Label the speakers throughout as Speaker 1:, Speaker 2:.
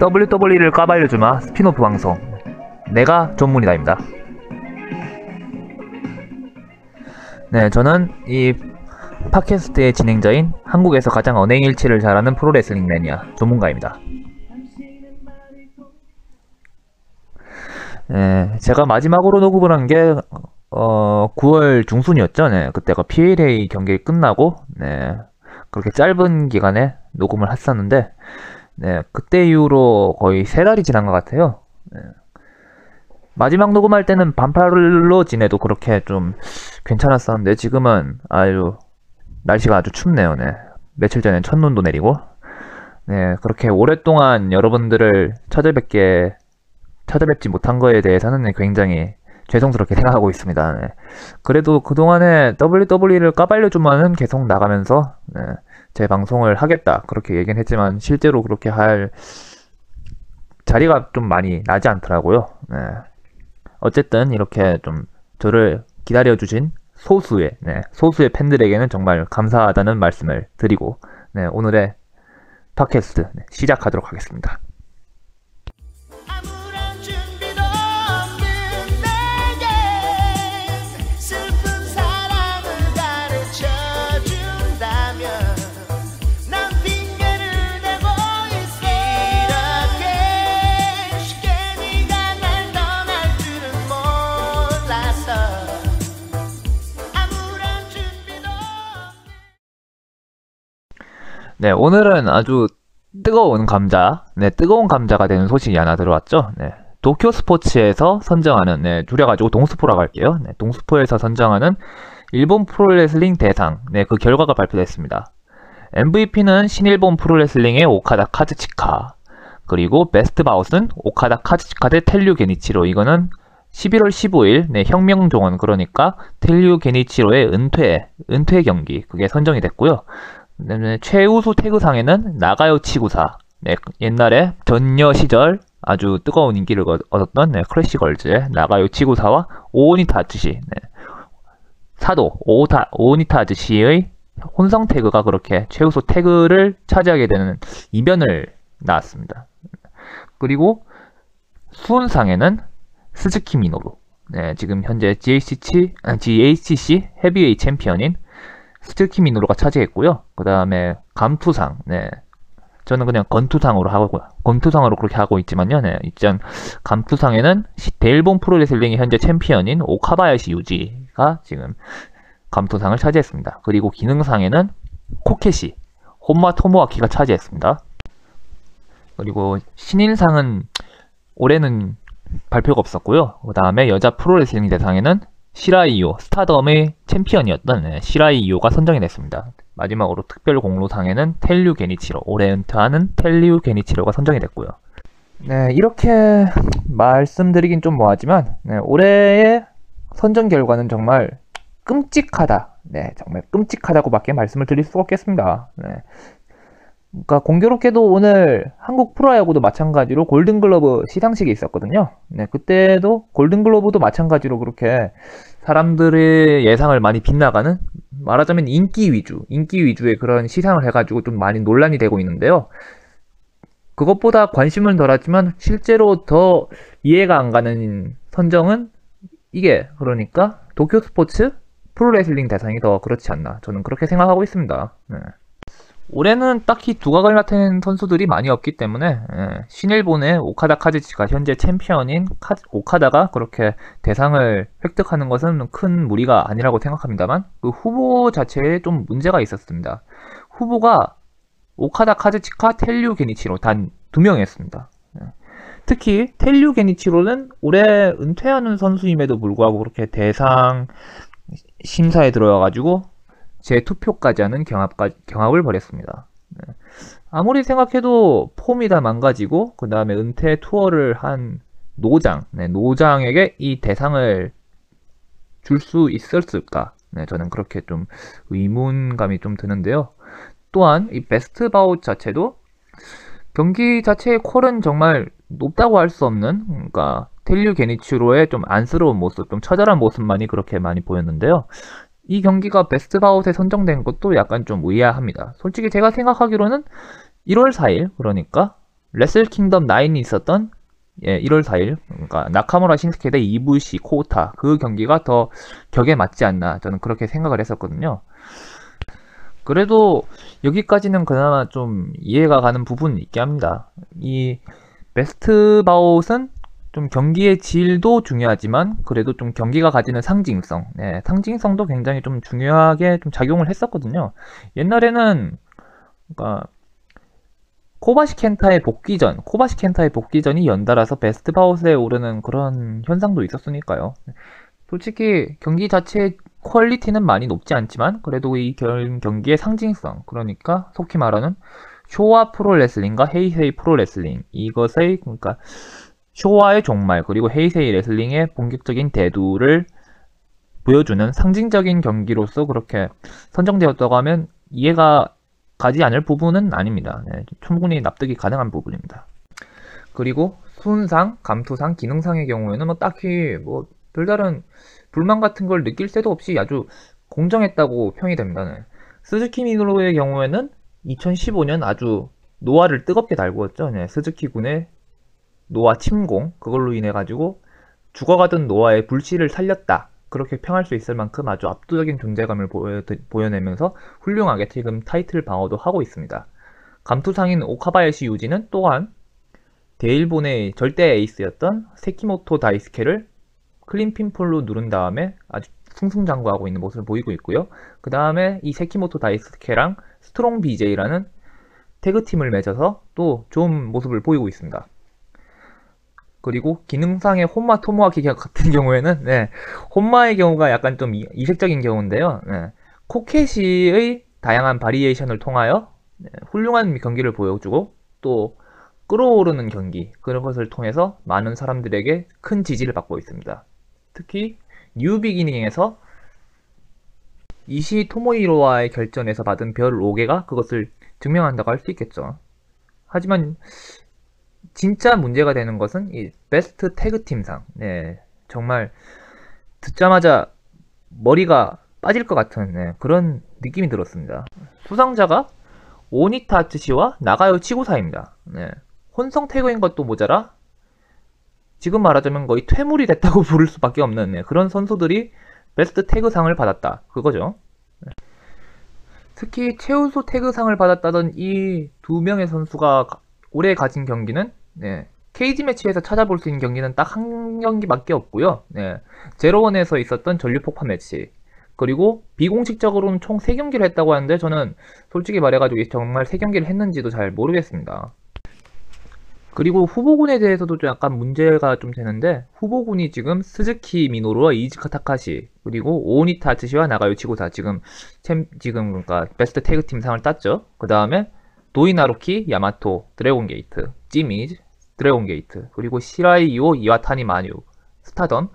Speaker 1: WWE를 까발려주마 스핀오프 방송 내가 전문이다입니다. 네, 저는 이 팟캐스트의 진행자인 한국에서 가장 언행일치를 잘하는 프로레슬링 매니아 전문가입니다. 네, 제가 마지막으로 녹음을 한게 어, 9월 중순이었죠. 네, 그때가 PLA 경기 끝나고 네, 그렇게 짧은 기간에 녹음을 했었는데 네, 그때 이후로 거의 세 달이 지난 것 같아요. 네. 마지막 녹음할 때는 반팔로 지내도 그렇게 좀 괜찮았었는데 지금은 아주 날씨가 아주 춥네요. 네. 며칠 전에 첫눈도 내리고 네, 그렇게 오랫동안 여러분들을 찾아뵙게 찾아뵙지 못한 거에 대해서는 굉장히 죄송스럽게 생각하고 있습니다. 네. 그래도 그동안에 WWE를 까발려주면은 계속 나가면서 네, 제 방송을 하겠다 그렇게 얘기는 했지만 실제로 그렇게 할 자리가 좀 많이 나지 않더라고요. 네. 어쨌든 이렇게 좀 저를 기다려주신 소수의 네, 소수의 팬들에게는 정말 감사하다는 말씀을 드리고 네, 오늘의 팟캐스트 네, 시작하도록 하겠습니다.
Speaker 2: 네,
Speaker 1: 오늘은 아주 뜨거운 감자, 네, 뜨거운 감자가 되는 소식이 하나 들어왔죠. 네, 도쿄 스포츠에서 선정하는, 네, 줄여가지고 동스포라고 할게요. 네, 동스포에서 선정하는 일본 프로레슬링 대상, 네, 그 결과가 발표됐습니다. MVP는 신일본 프로레슬링의 오카다 카즈치카, 그리고 베스트 바웃은 오카다 카즈치카 대 텔류 게니치로, 이거는 11월 15일, 네, 혁명종원, 그러니까 텔류 게니치로의 은퇴, 은퇴 경기, 그게 선정이 됐고요. 그다음에 최우수 태그상에는 나가요 치구사. 네, 옛날에 전여 시절 아주 뜨거운 인기를 얻- 얻었던 네, 크래시 걸즈의 나가요 치구사와 오니타 아저씨. 네. 사도 오타 오니타 아저씨의 혼성 태그가 그렇게 최우수 태그를 차지하게 되는 이변을 낳았습니다. 그리고 수훈상에는 스즈키 미노루. 네, 지금 현재 GHC, 아, GHC 헤비웨이트 챔피언인 스즈키 미노루가 차지했고요. 그 다음에 감투상, 네. 저는 그냥 건투상으로 하고, 건투상으로 그렇게 하고 있지만요. 네. 일단, 감투상에는 시- 대일본 프로레슬링의 현재 챔피언인 오카바야시 유지가 지금 감투상을 차지했습니다. 그리고 기능상에는 코케시, 혼마 토모아키가 차지했습니다. 그리고 신인상은 올해는 발표가 없었고요. 그 다음에 여자 프로레슬링 대상에는 시라이오, 스타덤의 챔피언이었던 네, 시라이오가 선정이 됐습니다. 마지막으로 특별 공로상에는 텔류 게니치로, 올해 은퇴하는 텔류 게니치로가 선정이 됐고요. 네, 이렇게 말씀드리긴 좀 뭐하지만 네, 올해의 선정 결과는 정말 끔찍하다. 네, 정말 끔찍하다고밖에 말씀을 드릴 수가 없겠습니다. 네. 그러니까 공교롭게도 오늘 한국 프로야구도 마찬가지로 골든글러브 시상식이 있었거든요. 네, 그때도 골든글러브도 마찬가지로 그렇게 사람들의 예상을 많이 빗나가는 말하자면 인기 위주, 인기 위주의 그런 시상을 해가지고 좀 많이 논란이 되고 있는데요. 그것보다 관심은 덜하지만 실제로 더 이해가 안 가는 선정은 이게 그러니까 도쿄 스포츠 프로레슬링 대상이 더 그렇지 않나 저는 그렇게 생각하고 있습니다. 네. 올해는 딱히 두각을 나타낸 선수들이 많이 없기 때문에 예, 신일본의 오카다 카즈치가 현재 챔피언인 카- 오카다가 그렇게 대상을 획득하는 것은 큰 무리가 아니라고 생각합니다만 그 후보 자체에 좀 문제가 있었습니다. 후보가 오카다 카즈치카 텔류 게니치로 단 두 명이었습니다. 예. 특히 텔류 게니치로는 올해 은퇴하는 선수임에도 불구하고 그렇게 대상 심사에 들어와가지고 재투표까지 하는 경합까, 경합을 벌였습니다. 네. 아무리 생각해도 폼이 다 망가지고 그 다음에 은퇴 투어를 한 노장, 네, 노장에게 이 대상을 줄 수 있었을까? 네, 저는 그렇게 좀 의문감이 좀 드는데요. 또한 이 베스트 바웃 자체도 경기 자체의 콜은 정말 높다고 할 수 없는 그러니까 텔류 게니치로의 좀 안쓰러운 모습, 좀 처절한 모습만이 그렇게 많이 보였는데요. 이 경기가 베스트 바웃에 선정된 것도 약간 좀 의아합니다. 솔직히 제가 생각하기로는 1월 4일 그러니까 레슬 킹덤 9이 있었던 예, 1월 4일 그러니까 나카무라 신스케 대 이부시 코우타 그 경기가 더 격에 맞지 않나 저는 그렇게 생각을 했었거든요. 그래도 여기까지는 그나마 좀 이해가 가는 부분이 있게 합니다. 이 베스트 바웃은 좀 경기의 질도 중요하지만 그래도 좀 경기가 가지는 상징성, 네, 상징성도 굉장히 좀 중요하게 좀 작용을 했었거든요. 옛날에는 그러니까 코바시 켄타의 복귀전, 코바시 켄타의 복귀전이 연달아서 best bout에 오르는 그런 현상도 있었으니까요. 솔직히 경기 자체의 퀄리티는 많이 높지 않지만 그래도 이 결- 경기의 상징성, 그러니까 속히 말하는 쇼와 프로레슬링과 헤이세이 프로레슬링 이것의 그러니까 쇼와의 종말 그리고 헤이세이 레슬링의 본격적인 대두를 보여주는 상징적인 경기로서 그렇게 선정되었다고 하면 이해가 가지 않을 부분은 아닙니다. 네, 충분히 납득이 가능한 부분입니다. 그리고 수훈상, 감투상, 기능상의 경우에는 뭐 딱히 뭐 별다른 불만 같은 걸 느낄 새도 없이 아주 공정했다고 평이 됩니다. 네. 스즈키 미노루의 경우에는 2015년 아주 노아를 뜨겁게 달구었죠. 네, 스즈키 군의 노아 침공 그걸로 인해 가지고 죽어가던 노아의 불씨를 살렸다. 그렇게 평할 수 있을 만큼 아주 압도적인 존재감을 보여, 보여 내면서 훌륭하게 지금 타이틀 방어도 하고 있습니다. 감투상인 오카바야시 유지는 또한 대일본의 절대 에이스였던 세키모토 다이스케를 clean pinfall로 누른 다음에 아주 승승장구하고 있는 모습을 보이고 있고요. 그 다음에 이 세키모토 다이스케랑 스트롱 BJ라는 태그팀을 맺어서 또 좋은 모습을 보이고 있습니다. 그리고 기능상의 혼마 토모아키 같은 경우에는 네, 혼마의 경우가 약간 좀 이- 이색적인 경우인데요. 네, 코케시의 다양한 variation을 통하여 네, 훌륭한 경기를 보여주고 또 끓어오르는 경기 그런 것을 통해서 많은 사람들에게 큰 지지를 받고 있습니다. 특히 뉴 비기닝에서 이시 토모히로와의 결전에서 받은 별 5개가 그것을 증명한다고 할 수 있겠죠. 하지만 진짜 문제가 되는 것은 이 베스트 태그팀상. 네, 정말 듣자마자 머리가 빠질 것 같은 네, 그런 느낌이 들었습니다. 수상자가 오니타 아츠시와 나가요 치고사입니다. 네, 혼성 태그인 것도 모자라 지금 말하자면 거의 퇴물이 됐다고 부를 수밖에 없는 네, 그런 선수들이 베스트 태그상을 받았다. 그거죠. 네. 특히 최우수 태그상을 받았다던 이 두 명의 선수가 가- 올해 가진 경기는 네, Cagematch에서 찾아볼 수 있는 경기는 딱 한 경기밖에 없고요. 네, 제로원에서 있었던 전류 폭파 매치. 그리고 비공식적으로는 총 3경기를 했다고 하는데 저는 솔직히 말해가지고 정말 3경기를 했는지도 잘 모르겠습니다. 그리고 후보군에 대해서도 좀 약간 문제가 좀 되는데 후보군이 지금 스즈키 미노루와 이즈카 타카시 그리고 오니타 아츠시와 나가요 치구사 지금 챔 지금 그러니까 best tag team 상을 땄죠. 그 다음에 도이 나루키 야마토 드래곤 게이트 지미즈 드래곤 게이트 그리고 시라이 이오 이와타니 마유 스타덤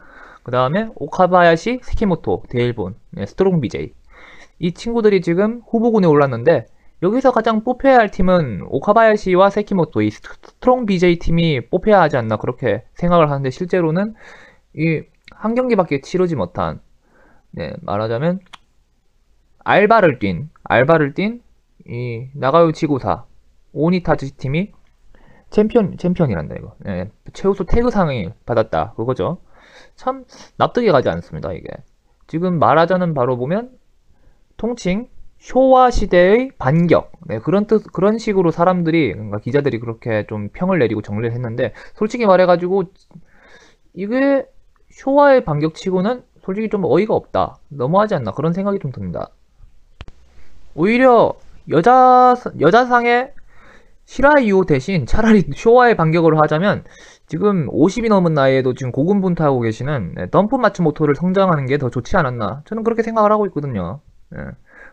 Speaker 1: 그 다음에 오카바야시 세키모토 대일본 네, 스트롱 BJ 이 친구들이 지금 후보군에 올랐는데 여기서 가장 뽑혀야 할 팀은 오카바야시와 세키모토 이 스트롱 BJ 팀이 뽑혀야 하지 않나 그렇게 생각을 하는데 실제로는 이 한 경기밖에 치르지 못한 네, 말하자면 알바를 뛴 알바를 뛴 이 나가요 지구사. 오니타즈 팀이 챔피언 챔피언이란다 이거. 네, 최우수 태그상을 받았다. 그거죠. 참 납득이 가지 않습니다 이게. 지금 말하자는 바로 보면 통칭 쇼와 시대의 반격. 네, 그런 뜻 그런 식으로 사람들이 그러니까 기자들이 그렇게 좀 평을 내리고 정리를 했는데 솔직히 말해가지고 이게 쇼와의 반격치고는 솔직히 좀 어이가 없다. 너무하지 않나 그런 생각이 좀 듭니다. 오히려 여자 여자상의 시라이오 대신 차라리 쇼와의 반격을 하자면 지금 50이 넘은 나이에도 지금 고군분투하고 계시는 네, 덤프 마츠모토를 성장하는 게 더 좋지 않았나 저는 그렇게 생각을 하고 있거든요. 예.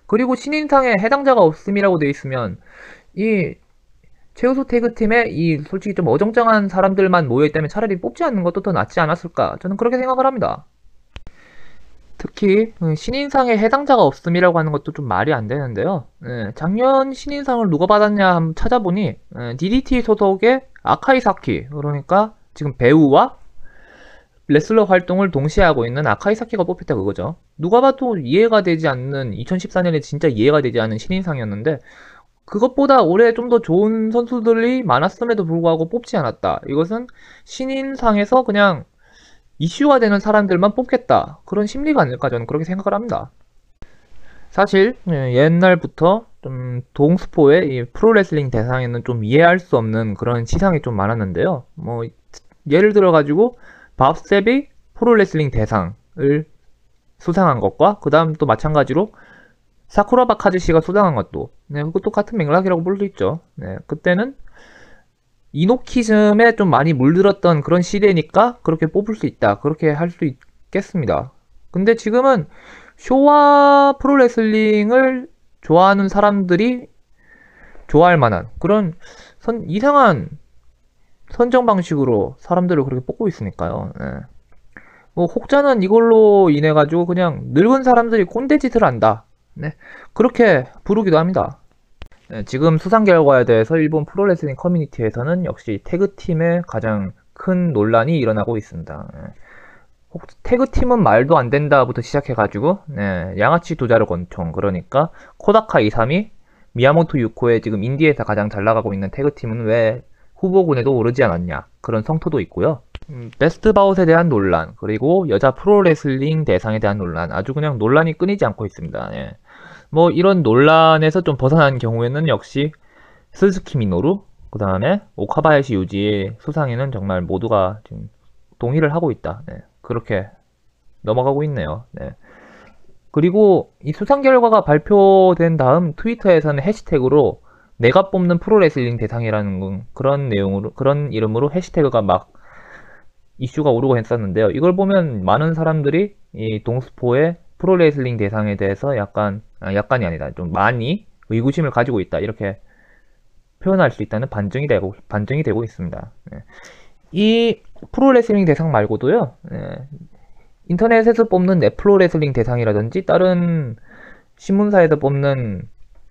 Speaker 1: 그리고 신인상에 해당자가 없음이라고 돼 있으면 이 최우수 태그팀에 이 솔직히 좀 어정쩡한 사람들만 모여있다면 차라리 뽑지 않는 것도 더 낫지 않았을까 저는 그렇게 생각을 합니다. 특히 음, 신인상에 해당자가 없음이라고 하는 것도 좀 말이 안 되는데요. 예, 작년 신인상을 누가 받았냐 한번 찾아보니 예, DDT 소속의 아카이 사키 그러니까 지금 배우와 레슬러 활동을 동시에 하고 있는 아카이 사키가 뽑혔다 그거죠. 누가 봐도 이해가 되지 않는 2014년에 진짜 이해가 되지 않는 신인상이었는데 그것보다 올해 좀 더 좋은 선수들이 많았음에도 불구하고 뽑지 않았다. 이것은 신인상에서 그냥 이슈가 되는 사람들만 뽑겠다. 그런 심리가 아닐까 저는 그렇게 생각을 합니다. 사실 예, 옛날부터 좀 동스포의 이 프로레슬링 대상에는 좀 이해할 수 없는 그런 시상이 좀 많았는데요. 뭐 예를 들어 가지고 밥셉이 프로레슬링 대상을 수상한 것과 그 다음 또 마찬가지로 사쿠라바 카즈시가 수상한 것도 네, 그것도 같은 맥락이라고 볼 수 있죠. 네, 그때는 이노키즘에 좀 많이 물들었던 그런 시대니까 그렇게 뽑을 수 있다. 그렇게 할 수 있겠습니다. 근데 지금은 쇼와 프로레슬링을 좋아하는 사람들이 좋아할 만한 그런 선, 이상한 선정 방식으로 사람들을 그렇게 뽑고 있으니까요. 네. 뭐 혹자는 이걸로 인해 가지고 그냥 늙은 사람들이 꼰대짓을 한다. 네. 그렇게 부르기도 합니다. 네, 지금 수상 결과에 대해서 일본 프로레슬링 커뮤니티에서는 역시 태그팀의 가장 큰 논란이 일어나고 있습니다. 네. 혹- 태그팀은 말도 안 된다부터 시작해가지고, 네, 양아치 두자르 권총. 그러니까, 코다카 이삼이 미야모토 유코의 지금 인디에서 가장 잘 나가고 있는 태그팀은 왜 후보군에도 오르지 않았냐. 그런 성토도 있고요. 음, best bout에 대한 논란, 그리고 여자 프로레슬링 대상에 대한 논란, 아주 그냥 논란이 끊이지 않고 있습니다. 예. 뭐 이런 논란에서 좀 벗어난 경우에는 역시 스즈키 미노루, 그 다음에 오카바야시 유지의 수상에는 정말 모두가 지금 동의를 하고 있다. 네. 그렇게 넘어가고 있네요. 네. 그리고 이 수상 결과가 발표된 다음 트위터에서는 해시태그로 내가 뽑는 프로레슬링 대상이라는 건 그런 내용으로 그런 이름으로 해시태그가 막 이슈가 오르고 했었는데요. 이걸 보면 많은 사람들이 이 동스포의 프로레슬링 대상에 대해서 약간 아, 약간이 아니다 좀 많이 의구심을 가지고 있다 이렇게 표현할 수 있다는 반증이 되고 반증이 되고 있습니다. 네. 이 프로레슬링 대상 말고도요. 네. 인터넷에서 뽑는 넷프로레슬링 대상이라든지 다른 신문사에서 뽑는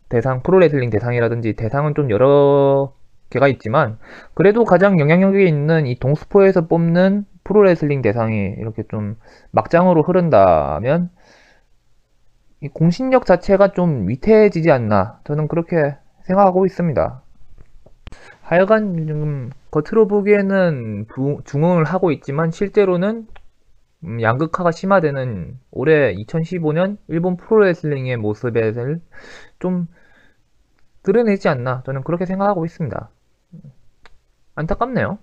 Speaker 1: 대상 프로레슬링 대상이라든지 대상은 좀 여러 개가 있지만 그래도 가장 영향력이 있는 이 동스포에서 뽑는 프로레슬링 대상이 이렇게 좀 막장으로 흐른다면 이 공신력 자체가 좀 위태해지지 않나 저는 그렇게 생각하고 있습니다. 하여간 지금 겉으로 보기에는 부- 중흥을 하고 있지만 실제로는 음, 양극화가 심화되는 올해 2015년 일본 프로레슬링의 모습을 좀 드러내지 않나 저는 그렇게 생각하고 있습니다. 안타깝네요.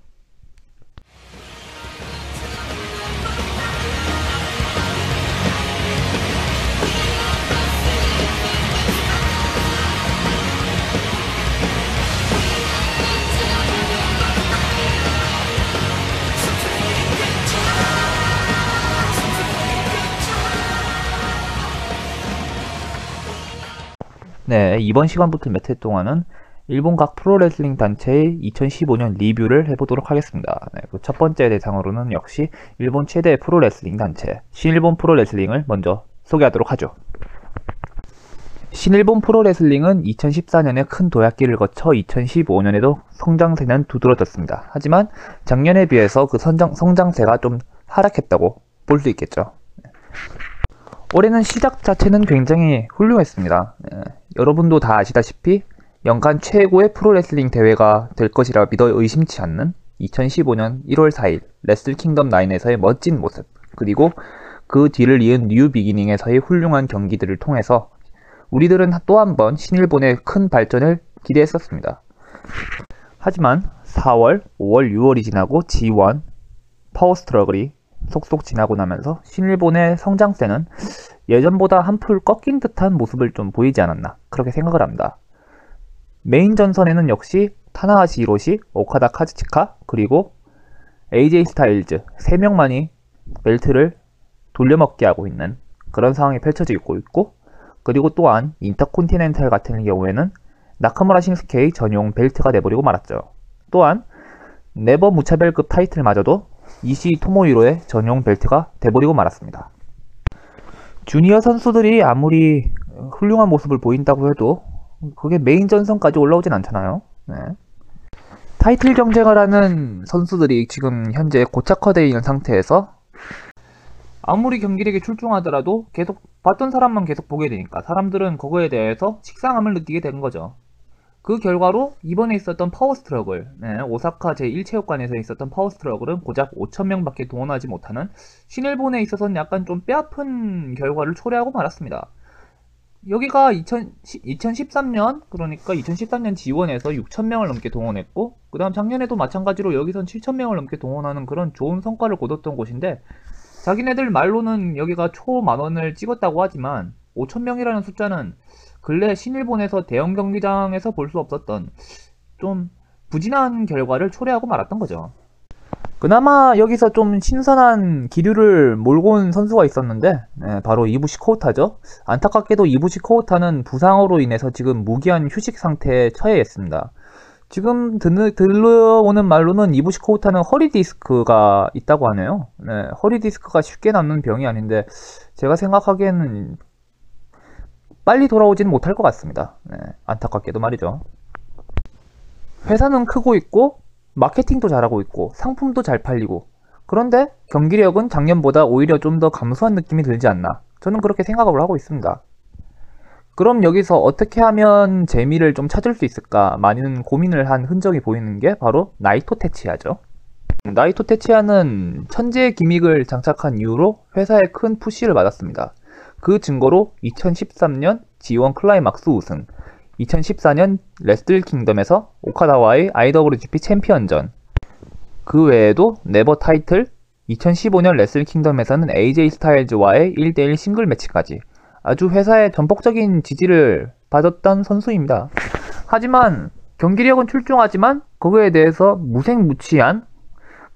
Speaker 1: 네, 이번 시간부터 몇 회 동안은 일본 각 프로레슬링 단체의 2015년 리뷰를 해보도록 하겠습니다. 네, 그 첫 번째 대상으로는 역시 일본 최대 프로레슬링 단체, 신일본 프로레슬링을 먼저 소개하도록 하죠. 신일본 프로레슬링은 2014년에 큰 도약기를 거쳐 2015년에도 성장세는 두드러졌습니다. 하지만 작년에 비해서 그 선장, 성장세가 좀 하락했다고 볼 수 있겠죠. 올해는 시작 자체는 굉장히 훌륭했습니다. 예, 여러분도 다 아시다시피 연간 최고의 프로레슬링 대회가 될 것이라 믿어 의심치 않는 2015년 1월 4일 Wrestle Kingdom 9에서의 멋진 모습 그리고 그 뒤를 이은 New Beginning에서의 훌륭한 경기들을 통해서 우리들은 또 한 번 신일본의 큰 발전을 기대했었습니다. 하지만 4월, 5월, 6월이 지나고 G1, Power Struggle이 속속 지나고 나면서 신일본의 성장세는 예전보다 한풀 꺾인 듯한 모습을 좀 보이지 않았나 그렇게 생각을 합니다. 메인 전선에는 역시 타나하시 히로시, 오카다 카즈치카 그리고 AJ Styles 3명만이 벨트를 돌려먹게 하고 있는 그런 상황이 펼쳐지고 있고 그리고 또한 Intercontinental 같은 경우에는 나카무라 신스케의 전용 벨트가 돼버리고 말았죠. 또한 NEVER 무차별급 타이틀마저도 이시이 토모히로의 전용 벨트가 돼버리고 말았습니다. 주니어 선수들이 아무리 훌륭한 모습을 보인다고 해도 그게 메인 전선까지 올라오진 않잖아요. 네. 타이틀 경쟁을 하는 선수들이 지금 현재 고착화되어 있는 상태에서 아무리 경기력에 출중하더라도 계속 봤던 사람만 계속 보게 되니까 사람들은 그거에 대해서 식상함을 느끼게 되는 거죠. 그 결과로 이번에 있었던 Power Struggle, 네, 오사카 제1체육관에서 있었던 Power Struggle은 고작 5천명밖에 동원하지 못하는 신일본에 있어서는 약간 좀 뼈아픈 결과를 초래하고 말았습니다. 여기가 2000, 2013년, 그러니까 2013년 G1에서 6천명을 넘게 동원했고, 그 다음 작년에도 마찬가지로 여기선 7천명을 넘게 동원하는 그런 좋은 성과를 거뒀던 곳인데, 자기네들 말로는 여기가 초만원을 찍었다고 하지만, 5천명이라는 숫자는 근래 신일본에서 대형 경기장에서 볼 수 없었던 좀 부진한 결과를 초래하고 말았던 거죠. 그나마 여기서 좀 신선한 기류를 몰고 온 선수가 있었는데 네, 바로 이부시 코우타죠. 안타깝게도 이부시 코우타는 부상으로 인해서 지금 무기한 휴식 상태에 처해 있습니다. 지금 들, 들려오는 말로는 이부시 코우타는 허리 디스크가 있다고 하네요. 네, 허리 디스크가 쉽게 낫는 병이 아닌데 제가 생각하기에는 빨리 돌아오지는 못할 것 같습니다. 네, 안타깝게도 말이죠. 회사는 크고 있고 마케팅도 잘하고 있고 상품도 잘 팔리고 그런데 경기력은 작년보다 오히려 좀 더 감소한 느낌이 들지 않나 저는 그렇게 생각을 하고 있습니다. 그럼 여기서 어떻게 하면 재미를 좀 찾을 수 있을까 많은 고민을 한 흔적이 보이는 게 바로 나이토 테치야죠. 나이토 테츠야는 천재의 gimmick을 장착한 이후로 회사에 큰 push를 받았습니다. 그 증거로 2013년 G1 Climax 우승, 2014년 Wrestle Kingdom에서 오카다와의 IWGP 챔피언전, 그 외에도 NEVER 타이틀, 2015년 레슬 킹덤에서는 AJ 스타일즈와의 1대1 single match까지 아주 회사의 전폭적인 지지를 받았던 선수입니다. 하지만 경기력은 출중하지만 그거에 대해서 무색무취한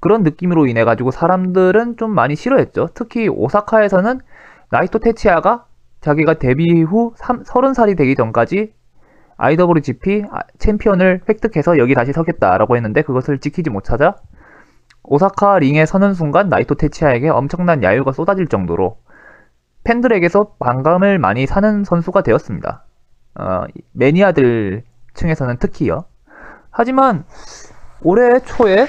Speaker 1: 그런 느낌으로 인해 가지고 사람들은 좀 많이 싫어했죠. 특히 오사카에서는 나이토 테치야가 자기가 데뷔 후 3, 30살이 되기 전까지 IWGP 챔피언을 획득해서 여기 다시 서겠다라고 했는데 그것을 지키지 못하자 오사카 링에 서는 순간 나이토 테치야에게 엄청난 야유가 쏟아질 정도로 팬들에게서 반감을 많이 사는 선수가 되었습니다. 어, 매니아들 층에서는 특히요. 하지만 올해 초에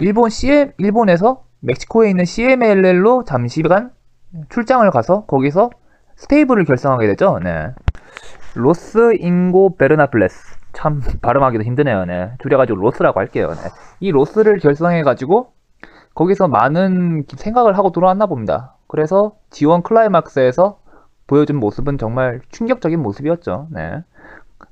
Speaker 1: 일본 CM, 일본에서 멕시코에 있는 CMLL로 잠시간 출장을 가서 거기서 stable을 결성하게 되죠. 네. Los Ingobernables. 참 발음하기도 힘드네요. 네. 줄여가지고 Los라고 할게요. 네. 이 Los를 결성해가지고 거기서 많은 생각을 하고 들어왔나 봅니다. 그래서 G1 Climax에서 보여준 모습은 정말 충격적인 모습이었죠. 네.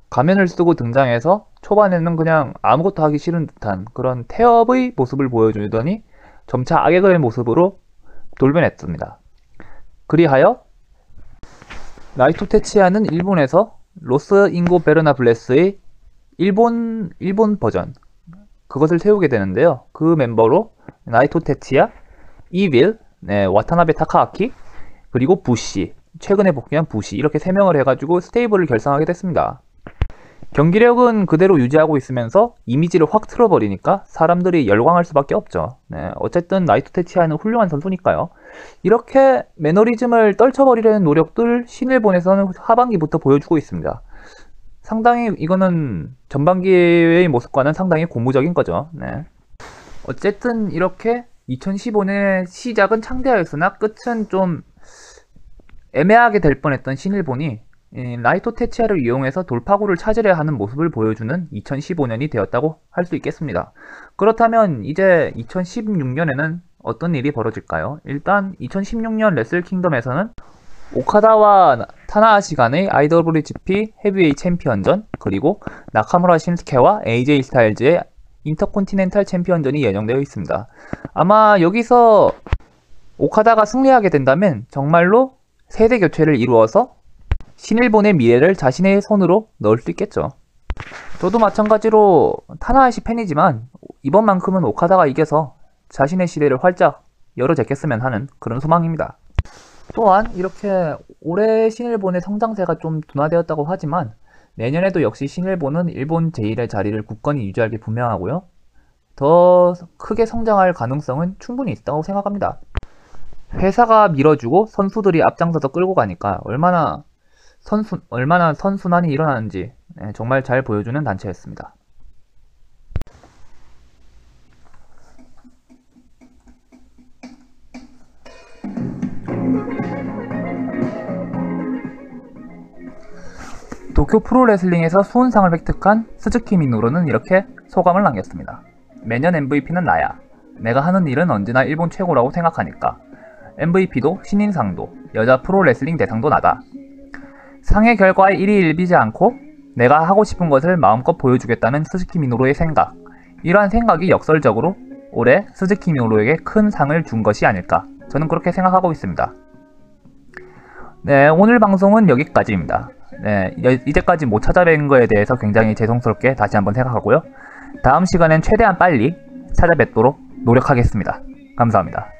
Speaker 1: 가면을 쓰고 등장해서 초반에는 그냥 아무것도 하기 싫은 듯한 그런 태업의 모습을 보여주더니 점차 악역의 모습으로 돌변했습니다. 그리하여 나이토 테치야는 일본에서 로스 잉고 베르나 블레스의 일본 일본 버전 그것을 세우게 되는데요. 그 멤버로 나이토 테치야, EVIL, 네, 와타나베 타카아키, 그리고 BUSHI, 최근에 복귀한 BUSHI 이렇게 세 명을 해가지고 stable을 결성하게 됐습니다. 경기력은 그대로 유지하고 있으면서 이미지를 확 틀어버리니까 사람들이 열광할 수밖에 없죠. 네, 어쨌든 나이토 테츠야는 훌륭한 선수니까요. 이렇게 매너리즘을 떨쳐버리려는 노력들 신일본에서는 하반기부터 보여주고 있습니다. 상당히 이거는 전반기의 모습과는 상당히 고무적인 거죠. 네. 어쨌든 이렇게 2015년의 시작은 창대하였으나 끝은 좀 애매하게 될 뻔했던 신일본이 이 라이토 테치아를 이용해서 돌파구를 찾으려 하는 모습을 보여주는 2015년이 되었다고 할 수 있겠습니다. 그렇다면 이제 2016년에는 어떤 일이 벌어질까요? 일단 2016년 레슬 킹덤에서는 오카다와 타나하시 간의 IWGP 헤비웨이 챔피언전 그리고 나카무라 신스케와 AJ 스타일즈의 인터콘티넨탈 챔피언전이 예정되어 있습니다. 아마 여기서 오카다가 승리하게 된다면 정말로 세대 교체를 이루어서 신일본의 미래를 자신의 손으로 넣을 수 있겠죠. 저도 마찬가지로 타나하시 팬이지만 이번만큼은 오카다가 이겨서 자신의 시대를 활짝 열어제꼈으면 하는 그런 소망입니다. 또한 이렇게 올해 신일본의 성장세가 좀 둔화되었다고 하지만 내년에도 역시 신일본은 일본 제1의 자리를 굳건히 유지할 게 분명하고요. 더 크게 성장할 가능성은 충분히 있다고 생각합니다. 회사가 밀어주고 선수들이 앞장서서 끌고 가니까 얼마나 선수 얼마나 선순환이 일어나는지 네, 정말 잘 보여주는 단체였습니다. 도쿄 프로레슬링에서 수훈상을 획득한 스즈키 미노루는 이렇게 소감을 남겼습니다. 매년 MVP는 나야. 내가 하는 일은 언제나 일본 최고라고 생각하니까. MVP도 신인상도 여자 프로레슬링 대상도 나다. 상의 결과에 일희일비하지 않고 내가 하고 싶은 것을 마음껏 보여주겠다는 스즈키 미노루의 생각. 이러한 생각이 역설적으로 올해 스즈키 미노루에게 큰 상을 준 것이 아닐까. 저는 그렇게 생각하고 있습니다. 네, 오늘 방송은 여기까지입니다. 네, 여- 이제까지 못 찾아뵌 거에 대해서 굉장히 죄송스럽게 다시 한번 생각하고요. 다음 시간엔 최대한 빨리 찾아뵙도록 노력하겠습니다. 감사합니다.